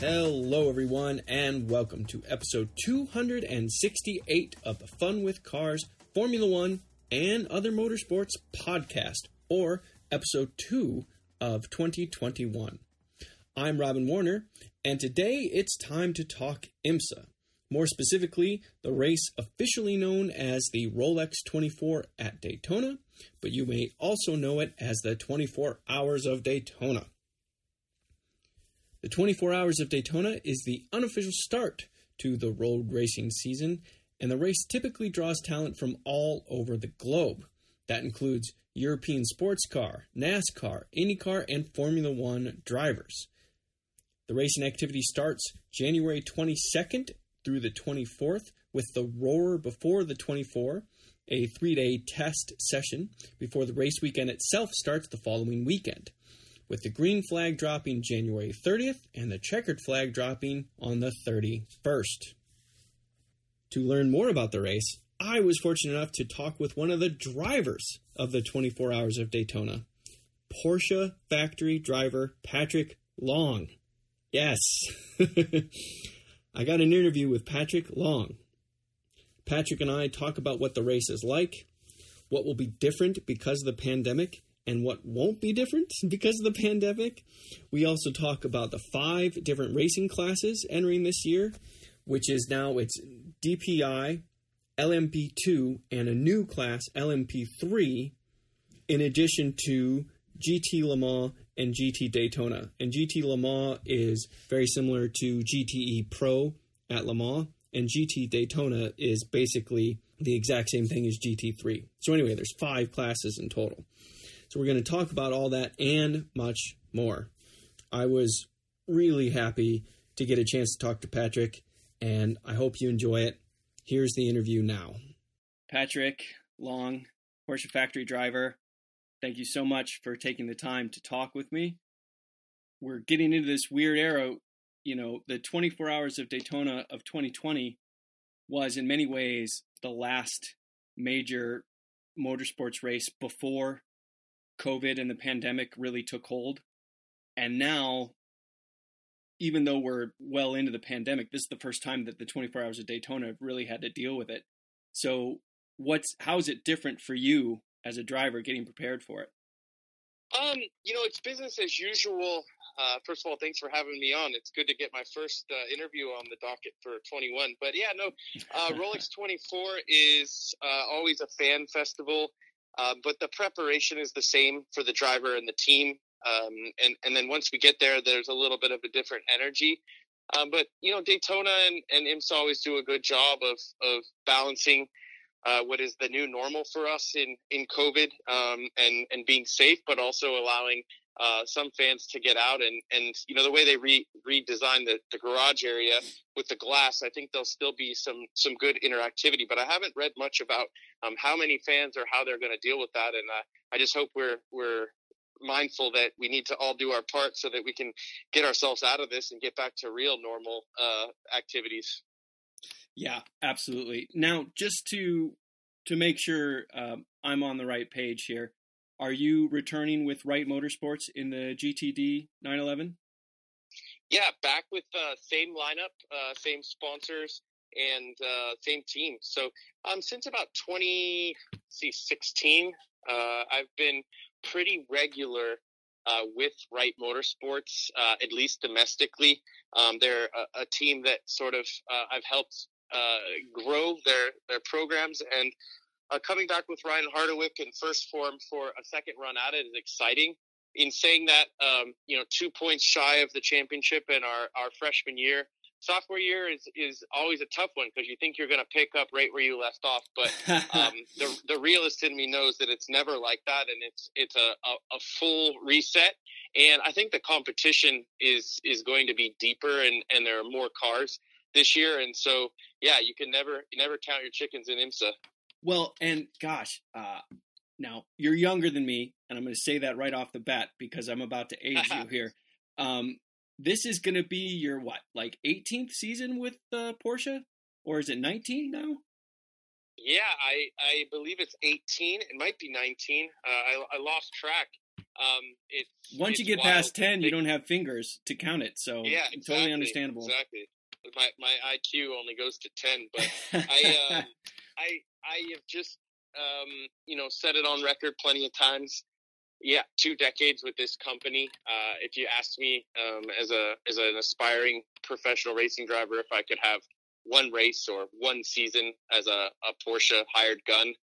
Hello, everyone, and welcome to episode 268 of the Fun with Cars Formula One and Other Motorsports podcast, or episode 2 of 2021. I'm Robin Warner, and today it's time to talk IMSA. More specifically, the race officially known as the Rolex 24 at Daytona, but you may also know it as the 24 Hours of Daytona. The 24 Hours of Daytona is the unofficial start to the road racing season, and the race typically draws talent from all over the globe. That includes European sports car, NASCAR, IndyCar, and Formula One drivers. The racing activity starts January 22nd through the 24th with the Roar before the 24, a three day test session before the race weekend itself starts the following weekend with the green flag dropping January 30th and the checkered flag dropping on the 31st. To learn more about the race, I was fortunate enough to talk with one of the drivers of the 24 Hours of Daytona, Porsche factory driver Patrick Long. Yes, I got an interview with Patrick Long. Patrick and I talk about what the race is like, what will be different because of the pandemic, and what won't be different because of the pandemic. We also talk about the five different racing classes entering this year, which is now it's DPI, LMP2, and a new class, LMP3, in addition to GT Le Mans and GT Daytona. And GT Le Mans is very similar to GTE Pro at Le Mans, and GT Daytona is basically the exact same thing as GT3. So anyway, there's five classes in total. So we're going to talk about all that and much more. I was really happy to get a chance to talk to Patrick, and I hope you enjoy it. Here's the interview now. Patrick Long, Porsche factory driver, thank you so much for taking the time to talk with me. We're getting into this weird era. You know, the 24 hours of Daytona of 2020 was in many ways the last major motorsports race before COVID and the pandemic really took hold. And now, even though we're well into the pandemic, this is the first time that the 24 hours of Daytona really had to deal with it. So, what's how is it different for you as a driver getting prepared for it? Um, you know, it's business as usual. Uh, first of all, thanks for having me on. It's good to get my first uh, interview on the docket for 21. But yeah, no, uh, Rolex 24 is uh, always a fan festival. Uh, but the preparation is the same for the driver and the team. Um, and, and then once we get there, there's a little bit of a different energy. Um, but, you know, Daytona and, and IMSA always do a good job of, of balancing uh, what is the new normal for us in, in COVID um, and, and being safe, but also allowing uh, some fans to get out and, and you know the way they re, redesigned the, the garage area with the glass i think there'll still be some some good interactivity but i haven't read much about um, how many fans or how they're going to deal with that and uh, i just hope we're we're mindful that we need to all do our part so that we can get ourselves out of this and get back to real normal uh, activities. Yeah absolutely. Now just to to make sure um, i'm on the right page here are you returning with Wright Motorsports in the GTD 911? Yeah, back with uh, same lineup, uh, same sponsors, and uh, same team. So um, since about 2016, uh, I've been pretty regular uh, with Wright Motorsports, uh, at least domestically. Um, they're a, a, team that sort of I've helped grow their their programs and uh, coming back with Ryan Hardwick in first form for a second run at it is exciting. In saying that, um, you know, two points shy of the championship in our, our freshman year. Sophomore year is, is always a tough one because you think you're going to pick up right where you left off. But um, the, the realist in me knows that it's never like that, and it's it's a, a, a full reset. And I think the competition is is going to be deeper, and, and there are more cars this year. And so, yeah, you can never you never count your chickens in IMSA. Well, and gosh, uh, now you're younger than me, and I'm going to say that right off the bat because I'm about to age you here. Um, this is going to be your what, like 18th season with uh, Porsche, or is it 19 now? Yeah, I I believe it's 18. It might be 19. Uh, I, I lost track. um, it once you get wild. past ten, you don't have fingers to count it. So yeah, exactly, totally understandable. Exactly. My my IQ only goes to ten, but I um, I I have just um, you know said it on record plenty of times. Yeah, two decades with this company. Uh, if you asked me um, as a as an aspiring professional racing driver if I could have one race or one season as a, a Porsche hired gun,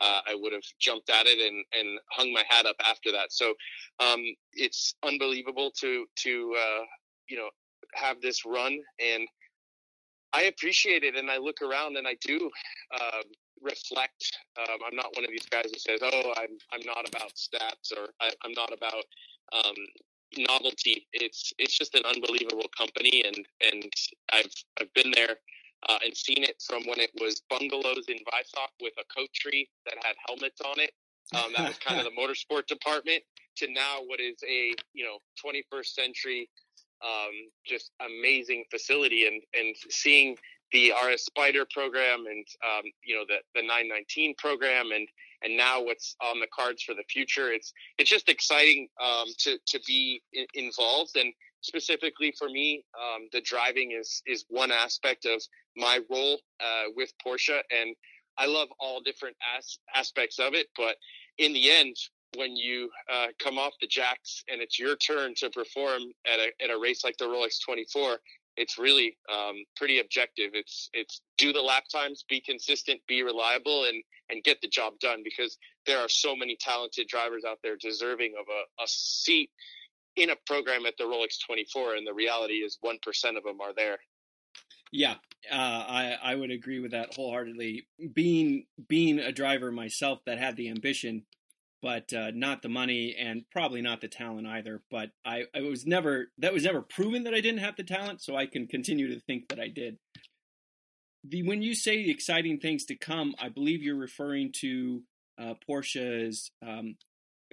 uh, I would have jumped at it and, and hung my hat up after that. So um, it's unbelievable to to uh, you know have this run, and I appreciate it. And I look around and I do uh, reflect. Um, I'm not one of these guys who says, "Oh, I'm I'm not about stats" or I, am not about um, novelty. It's it's just an unbelievable company, and and I've I've been there uh, and seen it from when it was bungalows in Weissach with a coat tree that had helmets on it. Um, that was kind of the motorsport department to now what is a you know 21st century um, just amazing facility and and seeing the RS Spider program and um, you know the the 919 program and and now what's on the cards for the future. It's it's just exciting um, to to be in, involved and specifically for me, um, the driving is is one aspect of my role uh, with Porsche, and I love all different as- aspects of it. But in the end, when you uh, come off the jacks and it's your turn to perform at a at a race like the Rolex 24, it's really um, pretty objective. It's it's do the lap times, be consistent, be reliable, and and get the job done because there are so many talented drivers out there deserving of a, a seat in a program at the Rolex 24, and the reality is 1% of them are there. Yeah, uh, I I would agree with that wholeheartedly. Being being a driver myself that had the ambition, but uh, not the money and probably not the talent either. But I, I was never that was never proven that I didn't have the talent, so I can continue to think that I did. The when you say exciting things to come, I believe you're referring to uh, Porsche's um,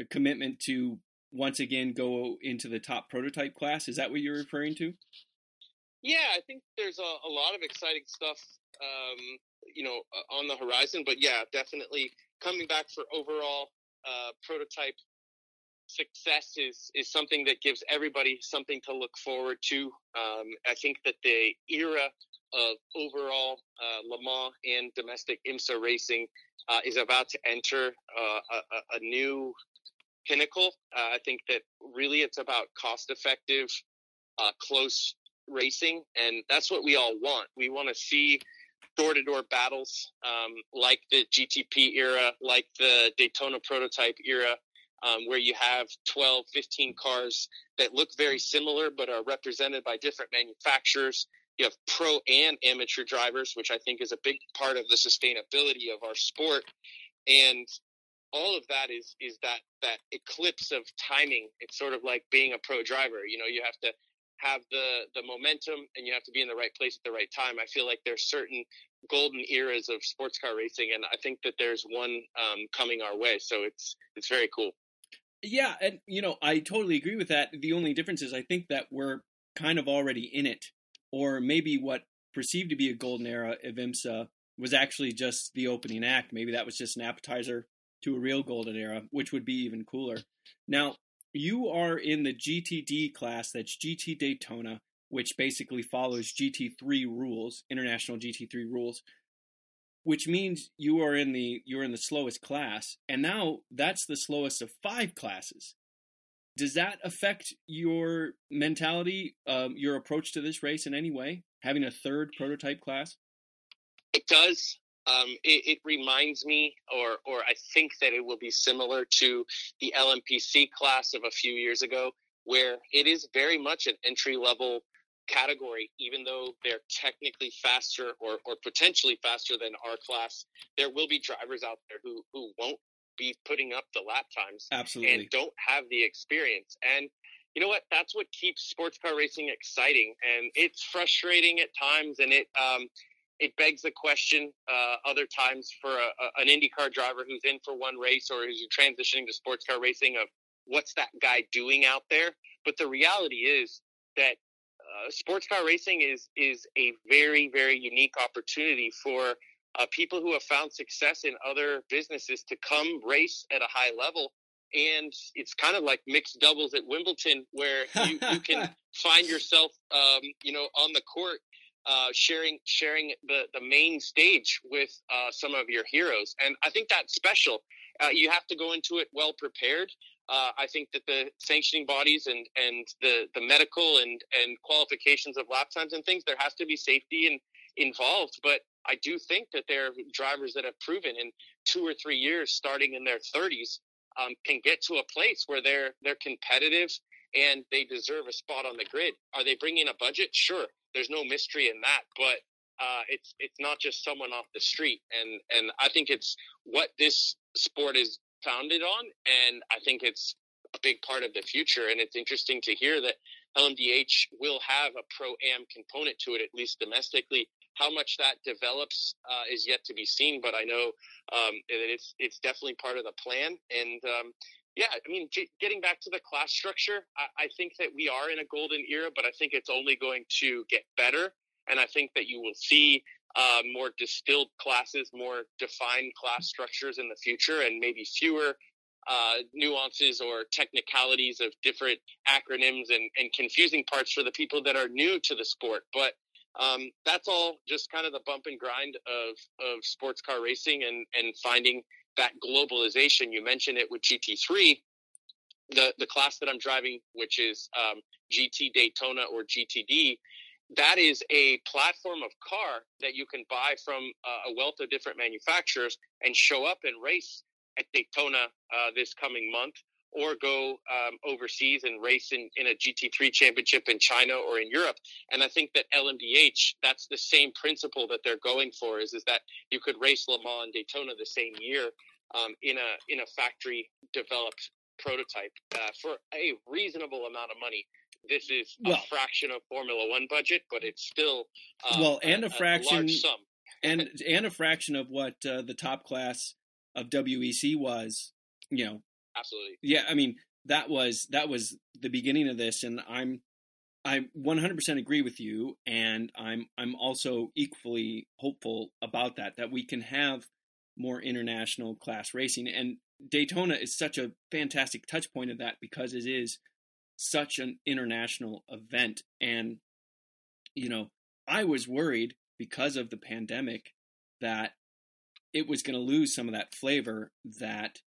commitment to once again go into the top prototype class. Is that what you're referring to? Yeah, I think there's a, a lot of exciting stuff, um, you know, on the horizon. But yeah, definitely coming back for overall uh, prototype success is is something that gives everybody something to look forward to. Um, I think that the era of overall uh, Le Mans and domestic IMSA racing uh, is about to enter uh, a, a, new pinnacle. Uh, I think that really it's about cost effective, uh, close racing, and that's what we all want. We want to see door to door battles um, like the GTP era, like the Daytona prototype era, um, where you have 12, 15 cars that look very similar but are represented by different manufacturers. You have pro and amateur drivers, which I think is a big part of the sustainability of our sport. And all of that is is that that eclipse of timing. It's sort of like being a pro driver. You know, you have to have the the momentum and you have to be in the right place at the right time. I feel like there's certain golden eras of sports car racing, and I think that there's one um, coming our way. So it's it's very cool. Yeah, and you know I totally agree with that. The only difference is I think that we're kind of already in it, or maybe what perceived to be a golden era of IMSA was actually just the opening act. Maybe that was just an appetizer to a real golden era, which would be even cooler. Now, you are in the GTD class, that's GT Daytona, which basically follows GT3 rules, international GT3 rules, which means you are in the you're in the slowest class, and now that's the slowest of five classes. Does that affect your mentality, um, your approach to this race in any way? Having a third prototype class? It does. Um, it, it, reminds me, or or I think that it will be similar to the LMPC class of a few years ago, where it is very much an entry level category. Even though they're technically faster or or potentially faster than our class, there will be drivers out there who who won't be putting up the lap times, absolutely, and don't have the experience. And you know what? That's what keeps sports car racing exciting, and it's frustrating at times, and it um, it begs the question uh, other times for a, a, an IndyCar driver who's in for one race or who's transitioning to sports car racing of what's that guy doing out there. But the reality is that uh, sports car racing is is a very very unique opportunity for uh, people who have found success in other businesses to come race at a high level and it's kind of like mixed doubles at Wimbledon, where you, you can find yourself, um, you know, on the court, uh, sharing sharing the the main stage with uh, some of your heroes, and I think that's special. Uh, you have to go into it well prepared. Uh, I think that the sanctioning bodies and and the the medical and and qualifications of lap times and things, there has to be safety and involved, but I do think that there are drivers that have proven in two or three years, starting in their 30s, um, can get to a place where they're they're competitive and they deserve a spot on the grid. Are they bringing a budget? Sure, there's no mystery in that, but uh, it's it's not just someone off the street, and and I think it's what this sport is founded on, and I think it's a big part of the future. And it's interesting to hear that LMDH will have a pro am component to it, at least domestically. How much that develops uh, is yet to be seen, but I know um, it's it's definitely part of the plan. And um, yeah, I mean, getting back to the class structure, I-, I think that we are in a golden era, but I think it's only going to get better. And I think that you will see uh, more distilled classes, more defined class structures in the future, and maybe fewer uh, nuances or technicalities of different acronyms and, and confusing parts for the people that are new to the sport. But um, that's all just kind of the bump and grind of, of sports car racing and, and finding that globalization. You mentioned it with GT3. The, the class that I'm driving, which is um, GT Daytona or GTD, that is a platform of car that you can buy from uh, a wealth of different manufacturers and show up and race at Daytona uh, this coming month or go um, overseas and race in, in a GT3 championship in China or in Europe. And I think that LMDH, that's the same principle that they're going for is, is that you could race Le Mans and Daytona the same year um, in a, in a factory developed prototype uh, for a reasonable amount of money. This is well, a fraction of Formula One budget, but it's still uh, well, and a, a fraction, a and and a fraction of what uh, the top class of WEC was, you know, absolutely. Yeah, I mean that was that was the beginning of this, and I'm I 100% agree with you, and I'm I'm also equally hopeful about that that we can have more international class racing, and Daytona is such a fantastic touch point of that because it is such an international event, and you know I was worried because of the pandemic that it was going to lose some of that flavor that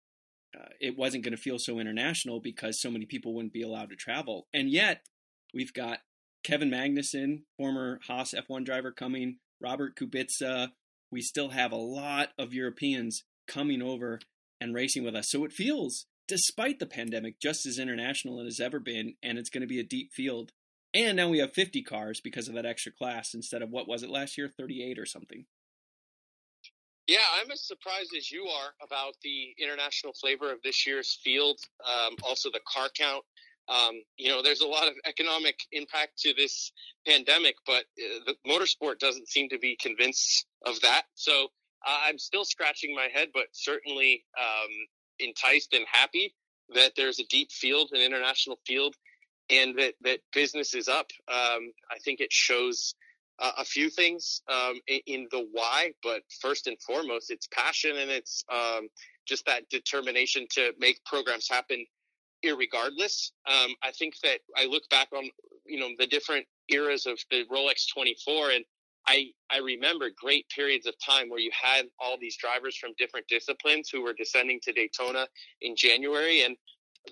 uh, it wasn't going to feel so international because so many people wouldn't be allowed to travel. And yet, we've got Kevin Magnussen, former Haas F1 driver, coming, Robert Kubica. We still have a lot of Europeans coming over and racing with us. So it feels, despite the pandemic, just as international as ever been, and it's going to be a deep field. And now we have 50 cars because of that extra class instead of what was it last year, 38 or something. Yeah, I'm as surprised as you are about the international flavor of this year's field. Um, also, the car count. Um, you know, there's a lot of economic impact to this pandemic, but uh, the motorsport doesn't seem to be convinced of that. So uh, I'm still scratching my head, but certainly um, enticed and happy that there's a deep field, an international field, and that that business is up. Um, I think it shows uh, a few things um, in, in, the why, but first and foremost, it's passion and it's um, just that determination to make programs happen, irregardless. Um, I think that I look back on you know the different eras of the Rolex 24, and I I remember great periods of time where you had all these drivers from different disciplines who were descending to Daytona in January, and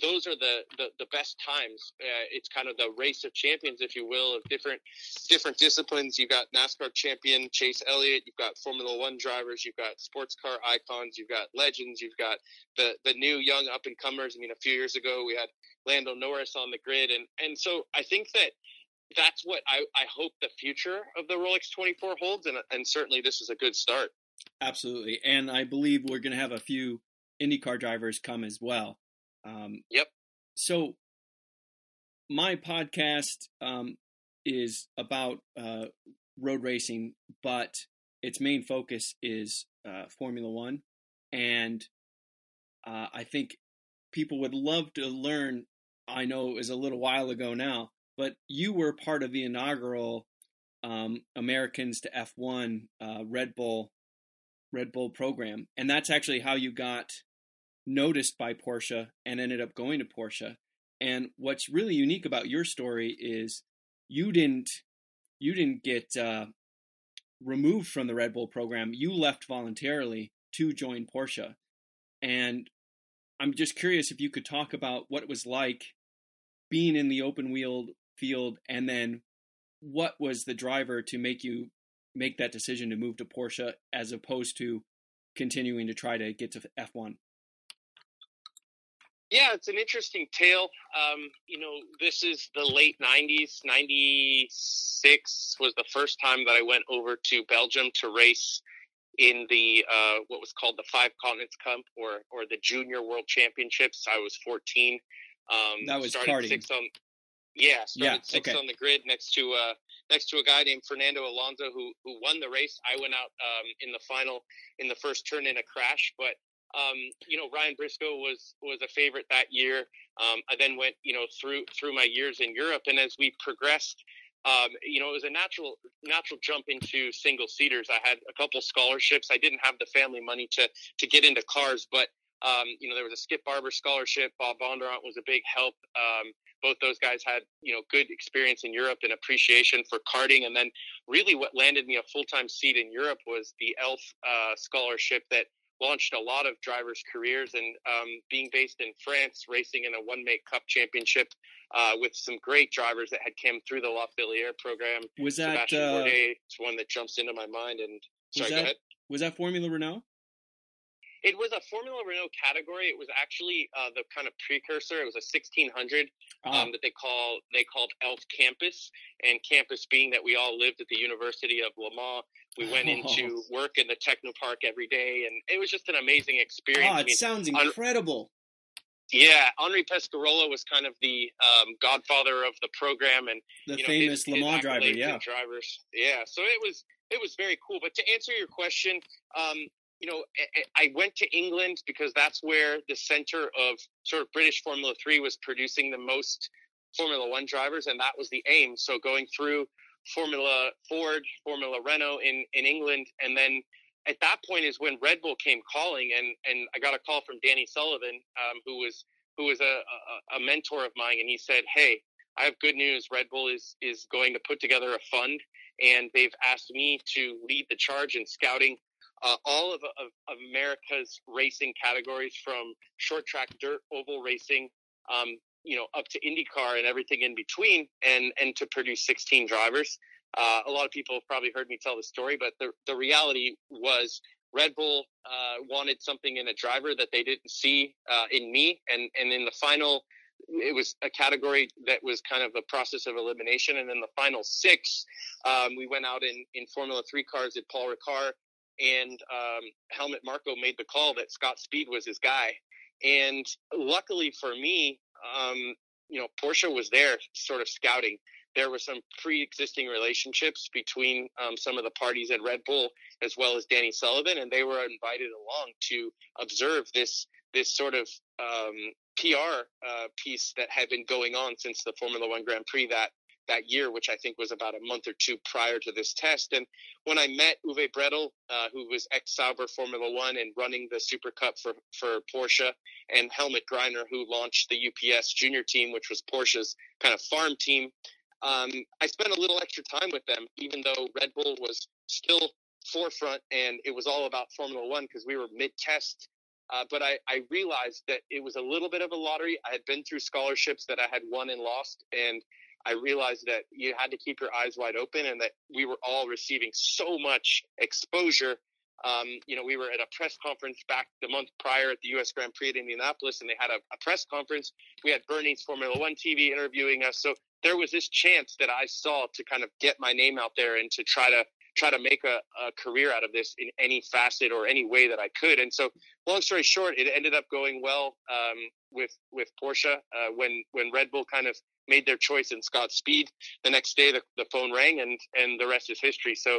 those are the, the, the best times. Uh, it's kind of the race of champions, if you will, of different different disciplines. You've got NASCAR champion Chase Elliott. You've got Formula One drivers. You've got sports car icons. You've got legends. You've got the the new young up and comers. I mean, a few years ago we had Lando Norris on the grid, and and so I think that that's what I, I hope the future of the Rolex 24 holds, and and certainly this is a good start. Absolutely, and I believe we're going to have a few IndyCar drivers come as well. Um, yep. So my podcast um, is about uh, road racing, but its main focus is uh, Formula One, and uh, I think people would love to learn. I know it was a little while ago now, but you were part of the inaugural um, Americans to F1 uh, Red Bull Red Bull program, and that's actually how you got noticed by Porsche and ended up going to Porsche. And what's really unique about your story is you didn't you didn't get uh, removed from the Red Bull program. You left voluntarily to join Porsche. And I'm just curious if you could talk about what it was like being in the open wheeled field and then what was the driver to make you make that decision to move to Porsche as opposed to continuing to try to get to F1? Yeah, it's an interesting tale. Um, you know, this is the late 90s. 96 was the first time that I went over to Belgium to race in the uh, what was called the Five Continents Cup or or the Junior World Championships. I was 14. Um, that was started karting. sixth on. Yeah, started yeah, sixth okay. on the grid next to uh, next to a guy named Fernando Alonso who who won the race. I went out um, in the final in the first turn in a crash, but um, you know, Ryan Briscoe was was a favorite that year. Um, I then went, you know, through through my years in Europe, and as we progressed, um, you know, it was a natural natural jump into single seaters. I had a couple scholarships. I didn't have the family money to to get into cars, but um, you know, there was a Skip Barber scholarship. Bob Bondurant was a big help. Um, both those guys had, you know, good experience in Europe and appreciation for karting. And then really what landed me a full-time seat in Europe was the ELF uh, scholarship that launched a lot of drivers' careers and um, being based in France, racing in a one make cup championship uh, with some great drivers that had come through the La program. Was that Sebastian uh, Bourdais, one that jumps into my mind? And sorry, that, go ahead. Was that Formula Renault? It was a Formula Renault category. It was actually uh, the kind of precursor. It was a 1600 ah. um, that they call they called Elf Campus, and campus being that we all lived at the University of Le Mans. We went oh. into work in the Techno Park every day, and it was just an amazing experience. Oh, it I mean, sounds incredible. yeah, Henri Pescarolo was kind of the um, godfather of the program, and the you know, famous his, Le Mans driver. Yeah, drivers. Yeah, so it was it was very cool. But to answer your question, um, you know, I went to England because that's where the center of sort of British Formula Three was producing the most Formula One drivers, and that was the aim. So going through Formula Ford, Formula Renault in, in England, and then at that point is when Red Bull came calling, and, and I got a call from Danny Sullivan, um, who was who was a, a, a mentor of mine, and he said, "Hey, I have good news. Red Bull is is going to put together a fund, and they've asked me to lead the charge in scouting uh, all of, of, America's racing categories from short track dirt oval racing, um, you know, up to IndyCar and everything in between and, and to produce 16 drivers. Uh, a lot of people have probably heard me tell the story, but the, the reality was Red Bull uh, wanted something in a driver that they didn't see uh, in me. And, and in the final, it was a category that was kind of a process of elimination. And in the final six, um, we went out in, in Formula Three cars at Paul Ricard and um, Helmut Marko made the call that Scott Speed was his guy. And luckily for me, um, you know, Porsche was there, sort of scouting. There were some pre-existing relationships between um, some of the parties at Red Bull, as well as Danny Sullivan, and they were invited along to observe this this sort of um, PR uh, piece that had been going on since the Formula One Grand Prix that that year, which I think was about a month or two prior to this test. And when I met Uwe Bredl, uh, who was ex Sauber Formula One and running the Super Cup for, for Porsche, and Helmut Greiner, who launched the UPS junior team, which was Porsche's kind of farm team, um, I spent a little extra time with them, even though Red Bull was still forefront and it was all about Formula One because we were mid test. Uh, but I, I realized that it was a little bit of a lottery. I had been through scholarships that I had won and lost, and I realized that you had to keep your eyes wide open and that we were all receiving so much exposure. Um, you know, we were at a press conference back the month prior at the U.S. Grand Prix at Indianapolis, and they had a, a press conference. We had Bernie's Formula One TV interviewing us, so there was this chance that I saw to kind of get my name out there and to try to try to make a, a career out of this in any facet or any way that I could. And so, long story short, it ended up going well um, with with Porsche uh, when when Red Bull kind of made their choice in Scott Speed. The next day, the, the phone rang, and and the rest is history. So,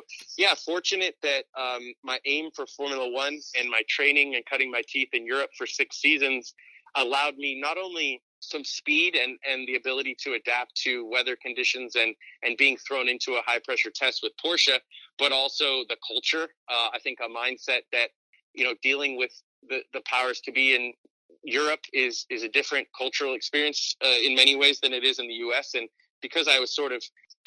yeah, fortunate that um, my aim for Formula One and my training and cutting my teeth in Europe for six seasons allowed me not only some speed and, and the ability to adapt to weather conditions and, and being thrown into a high pressure test with Porsche, but also the culture. Uh, I think a mindset that, you know, dealing with the, the powers to be in Europe is is a different cultural experience uh, in many ways than it is in the U.S. And because I was sort of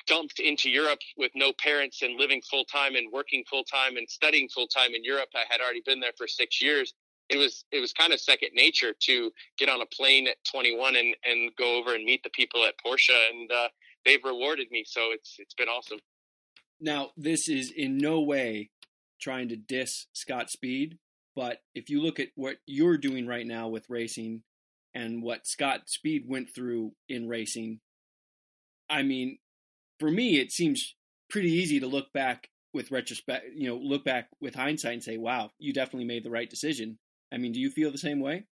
dumped into Europe with no parents and living full time and working full time and studying full time in Europe, I had already been there for six years. It was it was kind of second nature to get on a plane at 21 and and go over and meet the people at Porsche, and uh, they've rewarded me. So it's it's been awesome. Now, this is in no way trying to diss Scott Speed, but if you look at what you're doing right now with racing and what Scott Speed went through in racing, I mean, for me, it seems pretty easy to look back with retrospect, you know, look back with hindsight and say, wow, you definitely made the right decision. I mean, do you feel the same way?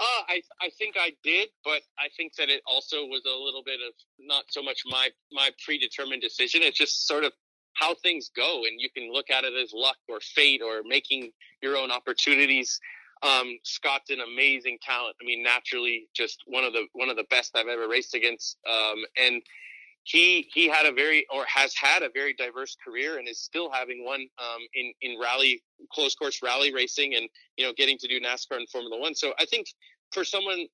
Uh, I I think I did, but I think that it also was a little bit of not so much my my predetermined decision. It's just sort of how things go, and you can look at it as luck or fate or making your own opportunities. Um, Scott's an amazing talent. I mean, naturally, just one of the one of the best I've ever raced against. Um, and he he had a very or has had a very diverse career and is still having one um, in in rally close course rally racing and you know getting to do NASCAR and Formula One. So I think for someone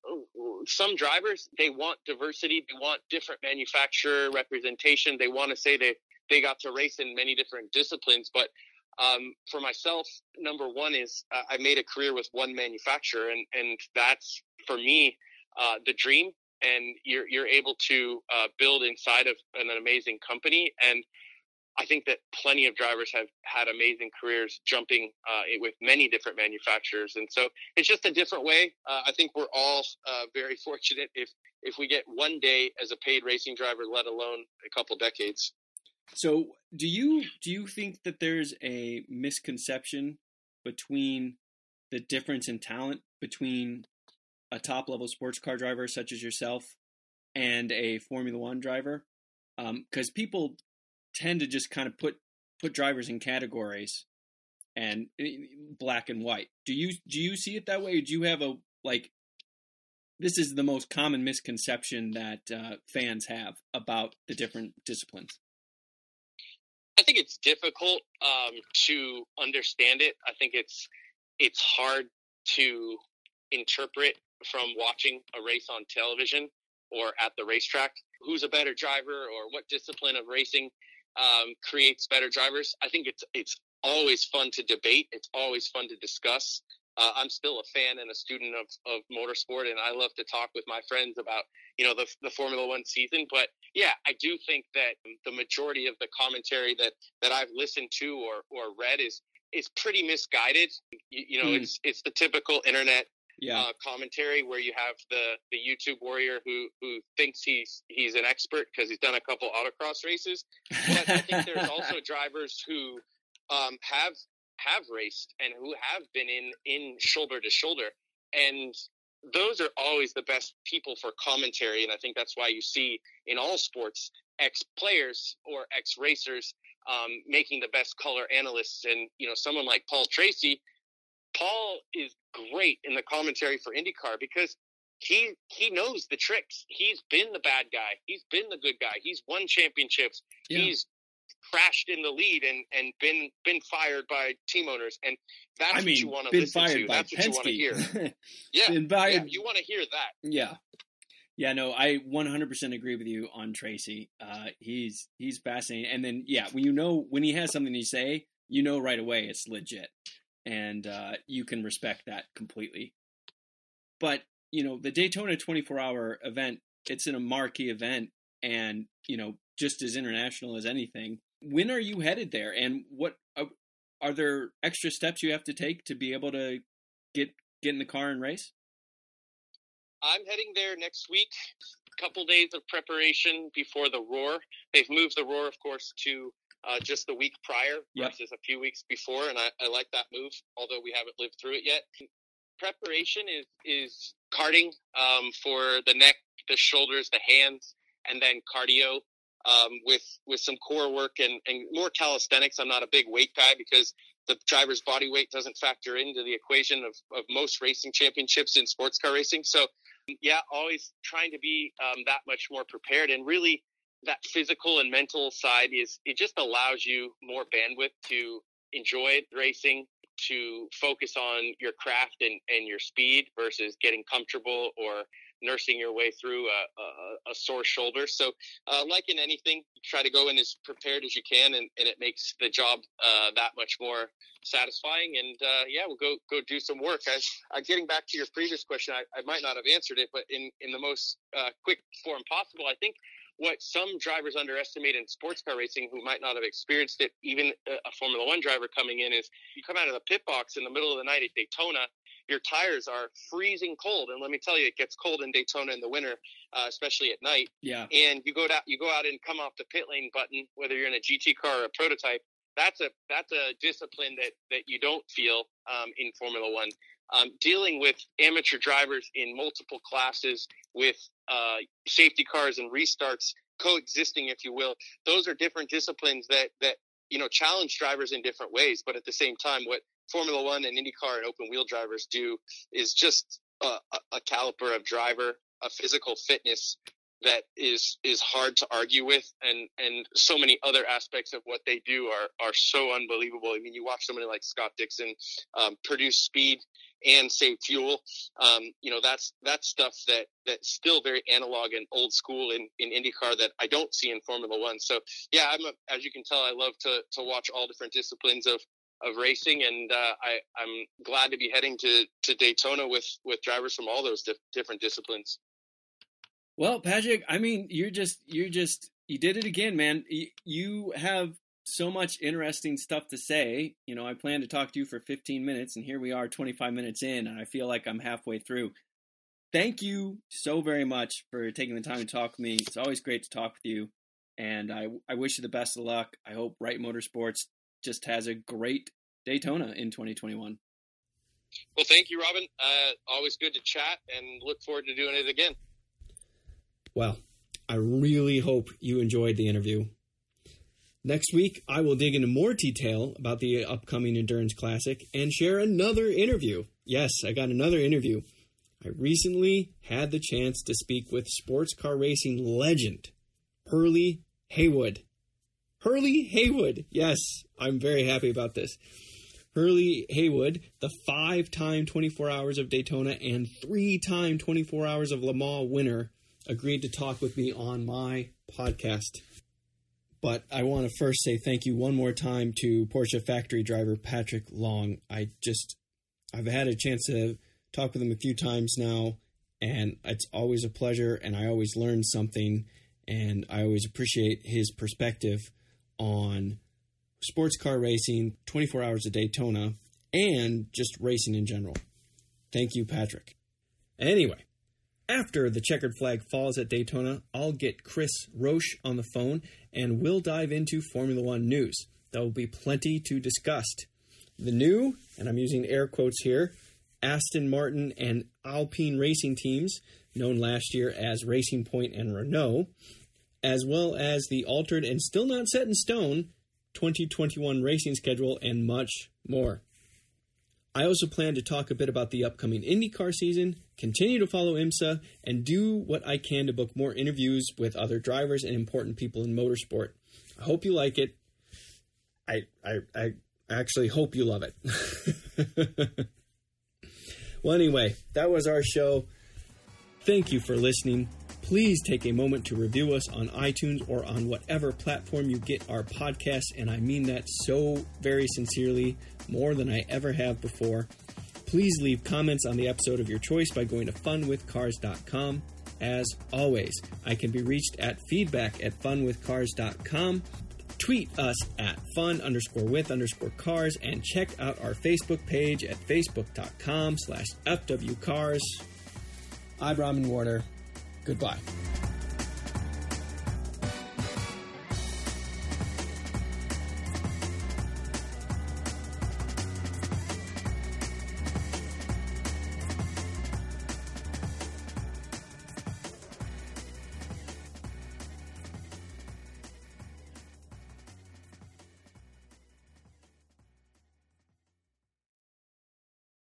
some drivers they want diversity, they want different manufacturer representation, they want to say that they got to race in many different disciplines, but um, for myself, number one is uh, I made a career with one manufacturer, and and that's for me uh, the dream and you're you're able to uh, build inside of an amazing company. And I think that plenty of drivers have had amazing careers jumping uh, with many different manufacturers, and so it's just a different way. Uh, I think we're all uh, very fortunate if if we get one day as a paid racing driver, let alone a couple decades. So, do you do you think that there's a misconception between the difference in talent between a top level sports car driver such as yourself and a Formula One driver, because um, people tend to just kind of put put drivers in categories and eh, black and white. Do you do you see it that way? do you have a like? This is the most common misconception that uh, fans have about the different disciplines. I think it's difficult um, to understand it. I think it's it's hard to interpret from watching a race on television or at the racetrack. Who's a better driver or what discipline of racing um, creates better drivers? I think it's it's always fun to debate. It's always fun to discuss. Uh, I'm still a fan and a student of, of motorsport, and I love to talk with my friends about you know the the Formula One season. But yeah, I do think that the majority of the commentary that that I've listened to or or read is is pretty misguided. You, you know, mm. it's it's the typical internet yeah. uh, commentary where you have the the YouTube warrior who who thinks he's he's an expert because he's done a couple autocross races. But I think there's also drivers who um, have have raced and who have been in in shoulder to shoulder, and those are always the best people for commentary. And I think that's why you see in all sports ex players or ex racers um, making the best color analysts. And you know, someone like Paul Tracy Paul is great in the commentary for IndyCar because he he knows the tricks. He's been the bad guy. He's been the good guy. He's won championships. Yeah. He's crashed in the lead and and been been fired by team owners. And that's I mean, what you want to listen to. That's what Penske. you want to hear. yeah, yeah, you want to hear that. Yeah. Yeah, no, I 100% agree with you on Tracy. Uh, he's he's fascinating, and then yeah, when you know when he has something to say, you know right away it's legit and uh, you can respect that completely. But you know, the Daytona 24 hour event, it's in a marquee event, and you know, just as international as anything. When are you headed there, and what uh, are there extra steps you have to take to be able to get get in the car and race? I'm heading there next week. A couple days of preparation before the Roar. They've moved the Roar, of course, to uh, just the week prior yep. versus a few weeks before, and I, I like that move. Although we haven't lived through it yet. Preparation is is karting um, for the neck, the shoulders, the hands, and then cardio um, with with some core work and, and more calisthenics. I'm not a big weight guy because the driver's body weight doesn't factor into the equation of, of most racing championships in sports car racing. So, yeah, always trying to be um, that much more prepared and really that physical and mental side is it just allows you more bandwidth to enjoy racing, to focus on your craft and, and your speed versus getting comfortable or nursing your way through a, a, a sore shoulder. So, uh, like in anything, try to go in as prepared as you can, and, and it makes the job uh, that much more satisfying. And uh, yeah, we'll go go do some work. I, getting back to your previous question, I, I, might not have answered it, but in in the most uh, quick form possible, I think what some drivers underestimate in sports car racing who might not have experienced it, even a Formula One driver coming in, is you come out of the pit box in the middle of the night at Daytona your tires are freezing cold. And let me tell you, it gets cold in Daytona in the winter, uh, especially at night. Yeah. And you go out, you go out and come off the pit lane button, whether you're in a GT car or a prototype. That's a that's a discipline that that you don't feel um, in Formula One. Um, dealing with amateur drivers in multiple classes with uh, safety cars and restarts coexisting, if you will, those are different disciplines that that you know challenge drivers in different ways. But at the same time, what Formula One and IndyCar and open wheel drivers do is just a, a caliper of driver, a physical fitness that is is hard to argue with. And and so many other aspects of what they do are are so unbelievable. I mean you watch somebody like scott dixon um, produce speed and save fuel. Um, you know that's that's stuff that that's still very analog and old school in in indycar that i don't see in formula one. So yeah i'm a, as you can tell i love to to watch all different disciplines of of racing, and uh, I, I'm glad to be heading to, to Daytona with with drivers from all those different disciplines. Well, Patrick, I mean, you're just you're just you did it again, man. You have so much interesting stuff to say. You know, I plan to talk to you for 15 minutes, and here we are, 25 minutes in, and I feel like I'm halfway through. Thank you so very much for taking the time to talk with me. It's always great to talk with you, and I I wish you the best of luck. I hope Wright Motorsports just has a great Daytona in 2021. Well, thank you, Robin. Uh, always good to chat and look forward to doing it again. Well, I really hope you enjoyed the interview. Next week, I will dig into more detail about the upcoming Endurance Classic and share another interview. Yes, I got another interview. I recently had the chance to speak with sports car racing legend Hurley Haywood. Hurley Haywood. Yes, I'm very happy about this. Hurley Haywood, the five time 24 Hours of Daytona and three time 24 Hours of Le Mans winner, agreed to talk with me on my podcast. But I want to first say thank you one more time to Porsche factory driver Patrick Long. I just, I've had a chance to talk with him a few times now, and it's always a pleasure, and I always learn something, and I always appreciate his perspective on sports car racing, 24 hours of Daytona, and just racing in general. Thank you, Patrick. Anyway, after the checkered flag falls at Daytona, I'll get Chris Roche on the phone and we'll dive into Formula One news. There will be plenty to discuss. The new, and I'm using air quotes here, Aston Martin and Alpine racing teams, known last year as Racing Point and Renault, as well as the altered and still not set in stone 2021 racing schedule and much more. I also plan to talk a bit about the upcoming IndyCar season, continue to follow IMSA, and do what I can to book more interviews with other drivers and important people in motorsport. I hope you like it. I I, I actually hope you love it. well, anyway, that was our show. Thank you for listening please take a moment to review us on iTunes or on whatever platform you get our podcast. And I mean that so very sincerely, more than I ever have before. Please leave comments on the episode of your choice by going to funwithcars.com. As always, I can be reached at feedback at funwithcars.com. Tweet us at fun underscore with underscore cars and check out our Facebook page at facebook.com slash FWCars. I'm Robin Warner. Goodbye.